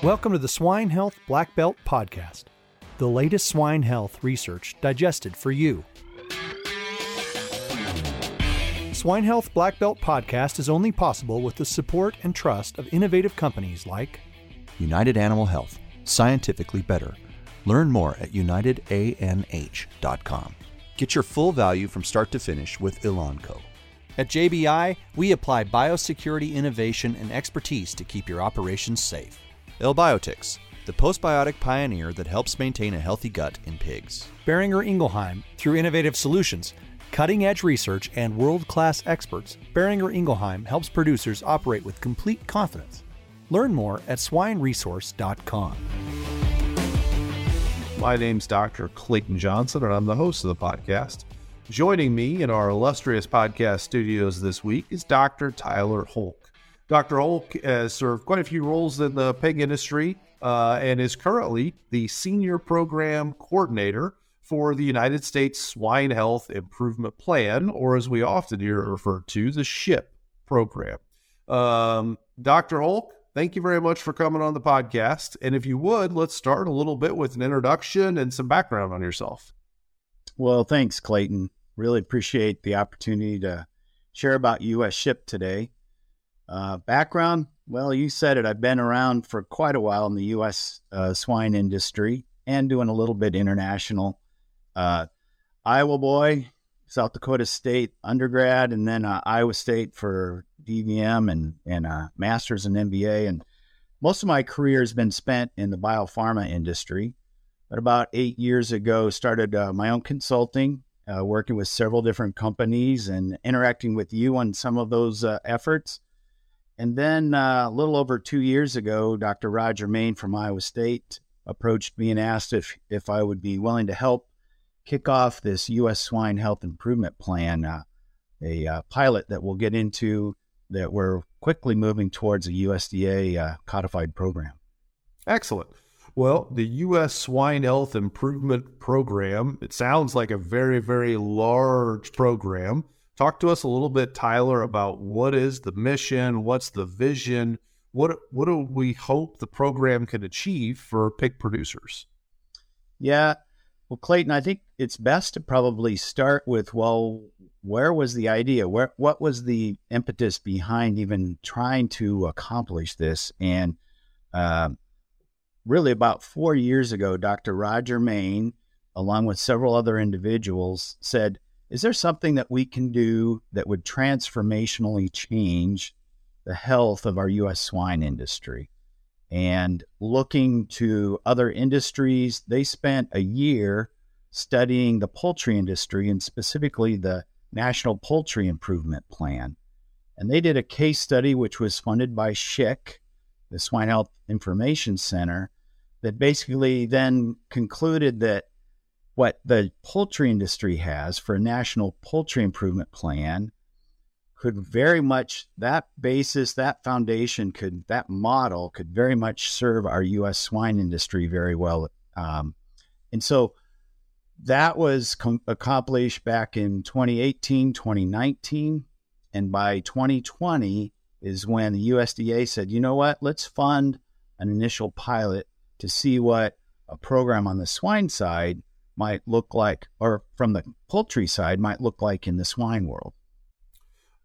Welcome to the Swine Health Black Belt Podcast, the latest swine health research digested for you. Swine Health Black Belt Podcast is only possible with the support and trust of innovative companies like United Animal Health, scientifically better. Learn more at unitedanh.com. Get your full value from start to finish with Elanco. At JBI, we apply biosecurity innovation and expertise to keep your operations safe. L-Biotics, the postbiotic pioneer that helps maintain a healthy gut in pigs. Boehringer Ingelheim, through innovative solutions, cutting edge research, and world class experts, Boehringer Ingelheim helps producers operate with complete confidence. Learn more at swineresource.com. My name's Dr. Clayton Johnson, and I'm the host of the podcast. Joining me in our illustrious podcast studios this week is Dr. Tyler Holck. Dr. Holck has served quite a few roles in the pig industry uh, and is currently the Senior Program Coordinator for the United States Swine Health Improvement Plan, or as we often hear referred to, the SHIP program. Um, Dr. Holck, thank you very much for coming on the podcast. And if you would, let's start a little bit with an introduction and some background on yourself. Well, thanks, Clayton. Really appreciate the opportunity to share about U.S. SHIP today. Uh, background, well, you said it. I've been around for quite a while in the U.S. Uh, swine industry and doing a little bit international. Uh, Iowa boy, South Dakota State undergrad, and then uh, Iowa State for DVM and and uh, masters in MBA. And most of my career has been spent in the biopharma industry. But about eight years ago, started uh, my own consulting, working with several different companies and interacting with you on some of those efforts. And then uh, a little over two years ago, Dr. Rodger Main from Iowa State approached me and asked if, if I would be willing to help kick off this U.S. Swine Health Improvement Plan, uh, a uh, pilot that we'll get into that we're quickly moving towards a USDA uh, codified program. Excellent. Well, the U.S. Swine Health Improvement Program, it sounds like a very, very large program. Talk to us a little bit, Tyler, about what is the mission, what's the vision, what what do we hope the program can achieve for pig producers? Yeah, well, Clayton, I think it's best to probably start with well, where was the idea? Where what was the impetus behind even trying to accomplish this? And uh, really about four years ago, Dr. Rodger Main, along with several other individuals, said, Is there something that we can do that would transformationally change the health of our U.S. swine industry? And looking to other industries, they spent a year studying the poultry industry and specifically the National Poultry Improvement Plan. And they did a case study which was funded by SHIC, the Swine Health Information Center, that basically then concluded that what the poultry industry has for a national poultry improvement plan could very much that basis that foundation could that model could very much serve our u.s swine industry very well. Um, and so that was com- accomplished back in 2018 2019 and by 2020 is when the usda said you know what? Let's fund an initial pilot to see what a program on the swine side might look like, or from the poultry side might look like in the swine world.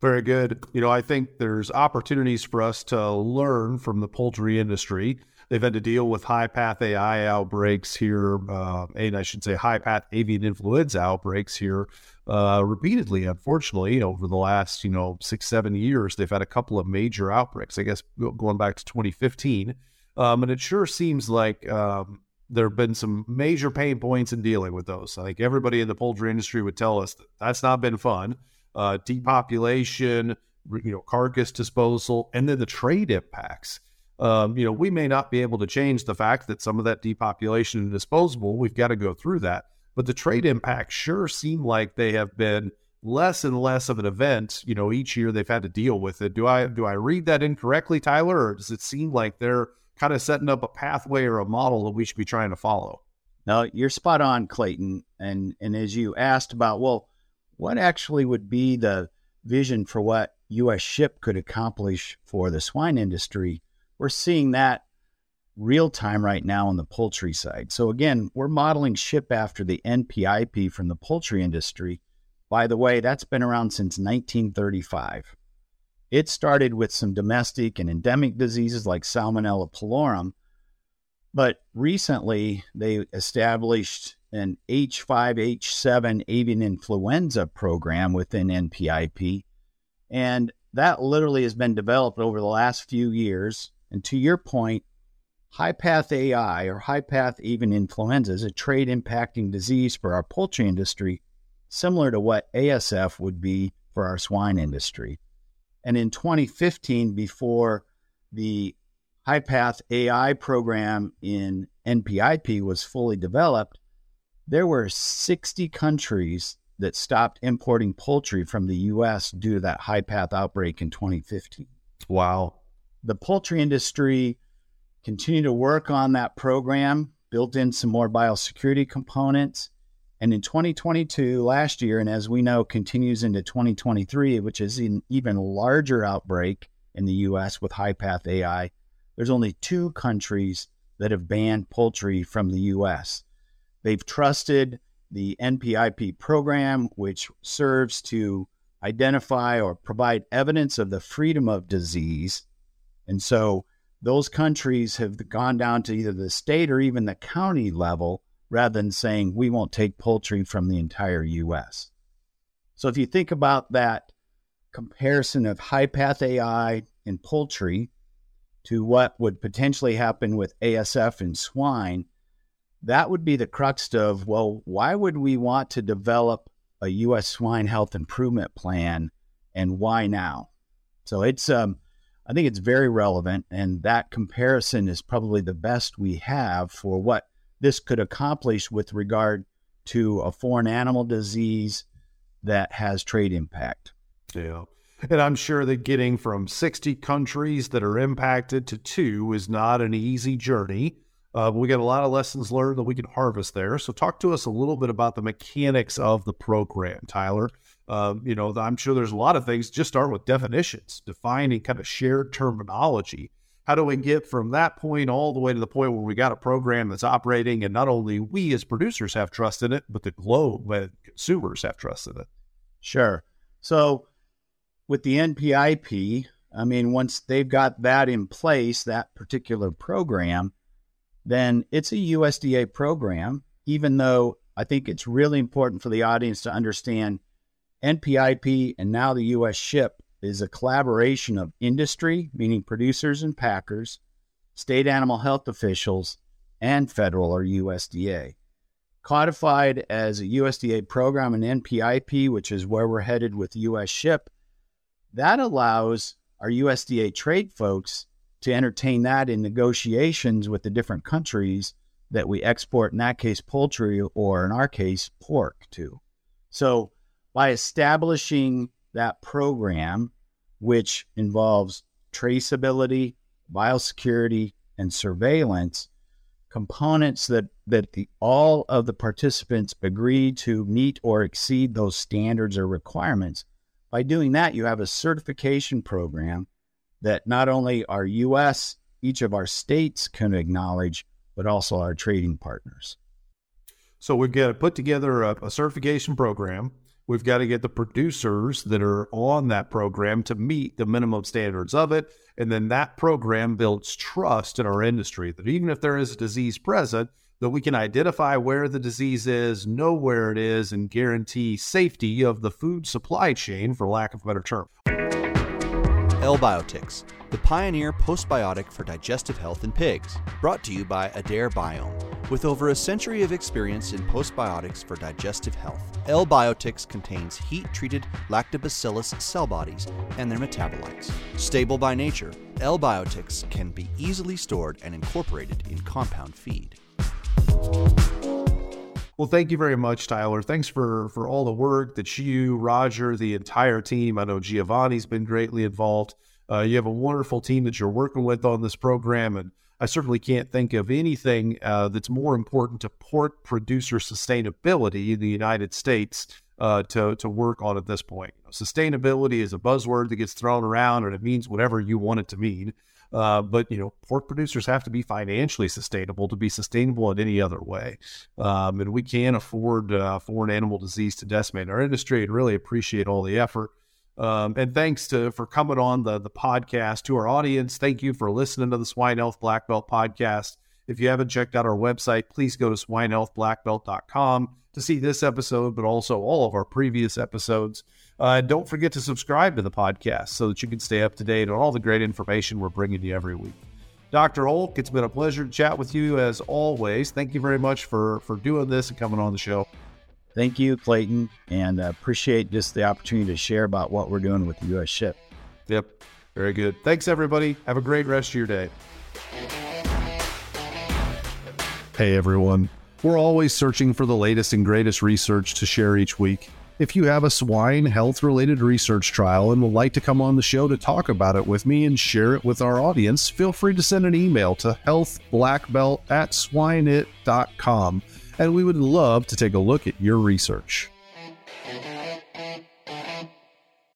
Very good. You know, I think there's opportunities for us to learn from the poultry industry. They've had to deal with high path AI outbreaks here, uh, and I should say high path avian influenza outbreaks here uh, repeatedly. Unfortunately, over the last you know six seven years, they've had a couple of major outbreaks. I guess going back to 2015. Um, and it sure seems like um, there have been some major pain points in dealing with those. I think everybody in the poultry industry would tell us that that's not been fun. Uh, depopulation, you know, carcass disposal, and then the trade impacts. Um, you know, we may not be able to change the fact that some of that depopulation and disposable, we've got to go through that. But the trade impacts sure seem like they have been less and less of an event. You know, each year they've had to deal with it. Do I do I read that incorrectly, Tyler, or does it seem like they're kind of setting up a pathway or a model that we should be trying to follow. No, you're spot on, Clayton. And and as you asked about, well, what actually would be the vision for what U.S. SHIP could accomplish for the swine industry? We're seeing that real time right now on the poultry side. So again, we're modeling SHIP after the NPIP from the poultry industry. By the way, that's been around since 1935. It started with some domestic and endemic diseases like Salmonella pullorum, but recently they established an H5H7 avian influenza program within NPIP. And that literally has been developed over the last few years. And to your point, high path AI or high path avian influenza is a trade impacting disease for our poultry industry, similar to what ASF would be for our swine industry. And in 2015, before the high path AI program in NPIP was fully developed, there were 60 countries that stopped importing poultry from the US due to that high path outbreak in 2015. Wow. The poultry industry continued to work on that program, built in some more biosecurity components. And in 2022, last year, and as we know, continues into 2023, which is an even larger outbreak in the US with high path AI, there's only two countries that have banned poultry from the US. They've trusted the NPIP program, which serves to identify or provide evidence of the freedom of disease. And so those countries have gone down to either the state or even the county level rather than saying we won't take poultry from the entire US. So if you think about that comparison of high path AI in poultry to what would potentially happen with ASF in swine, that would be the crux of well, why would we want to develop a U.S. swine health improvement plan, and why now? So it's um, I think it's very relevant, and that comparison is probably the best we have for what this could accomplish with regard to a foreign animal disease that has trade impact. Yeah. And I'm sure that getting from 60 countries that are impacted to two is not an easy journey. Uh, we got a lot of lessons learned that we can harvest there. So, talk to us a little bit about the mechanics of the program, Tyler. Uh, you know, I'm sure there's a lot of things. Just start with definitions, defining kind of shared terminology. How do we get from that point all the way to the point where we got a program that's operating, and not only we as producers have trust in it, but the globe and consumers have trust in it? Sure. So, with the NPIP, I mean, once they've got that in place, that particular program, then it's a USDA program, even though I think it's really important for the audience to understand NPIP and now the US SHIP is a collaboration of industry, meaning producers and packers, state animal health officials, and federal or USDA. Codified as a USDA program in NPIP, which is where we're headed with US SHIP, that allows our USDA trade folks to entertain that in negotiations with the different countries that we export, in that case, poultry, or in our case, pork to. So, by establishing that program, which involves traceability, biosecurity, and surveillance, components that, that the, all of the participants agree to meet or exceed those standards or requirements. By doing that, you have a certification program that not only our U.S., each of our states can acknowledge, but also our trading partners. So we've got to put together a, a, certification program. We've got to get the producers that are on that program to meet the minimum standards of it. And then that program builds trust in our industry that even if there is a disease present, that we can identify where the disease is, know where it is, and guarantee safety of the food supply chain, for lack of a better term. L-Biotics, the pioneer postbiotic for digestive health in pigs, brought to you by Adare Biome. With over a century of experience in postbiotics for digestive health, L-Biotics contains heat-treated lactobacillus cell bodies and their metabolites. Stable by nature, L-Biotics can be easily stored and incorporated in compound feed. Well, thank you very much, Tyler. Thanks for for all the work that you, Roger, the entire team. I know Giovanni's been greatly involved. Uh, you have a wonderful team that you're working with on this program, and I certainly can't think of anything uh, that's more important to pork producer sustainability in the United States uh, to to work on at this point. You know, sustainability is a buzzword that gets thrown around, and it means whatever you want it to mean. Uh, but you know, pork producers have to be financially sustainable to be sustainable in any other way, um, and we can't afford uh, foreign animal disease to decimate our industry. And really appreciate all the effort. Um, and thanks to for coming on the the podcast to our audience. Thank you for listening to the Swine Health Black Belt podcast. If you haven't checked out our website, please go to swinehealthblackbelt.com to see this episode, but also all of our previous episodes. Uh, don't forget to subscribe to the podcast so that you can stay up to date on all the great information we're bringing you every week. Dr. Holck, it's been a pleasure to chat with you as always. Thank you very much for for doing this and coming on the show. Thank you, Clayton, and uh, appreciate just the opportunity to share about what we're doing with the U.S. SHIP. Yep, very good. Thanks, everybody. Have a great rest of your day. Hey, everyone. We're always searching for the latest and greatest research to share each week. If you have a swine health related research trial and would like to come on the show to talk about it with me and share it with our audience, feel free to send an email to healthblackbelt at swineit.com and we would love to take a look at your research.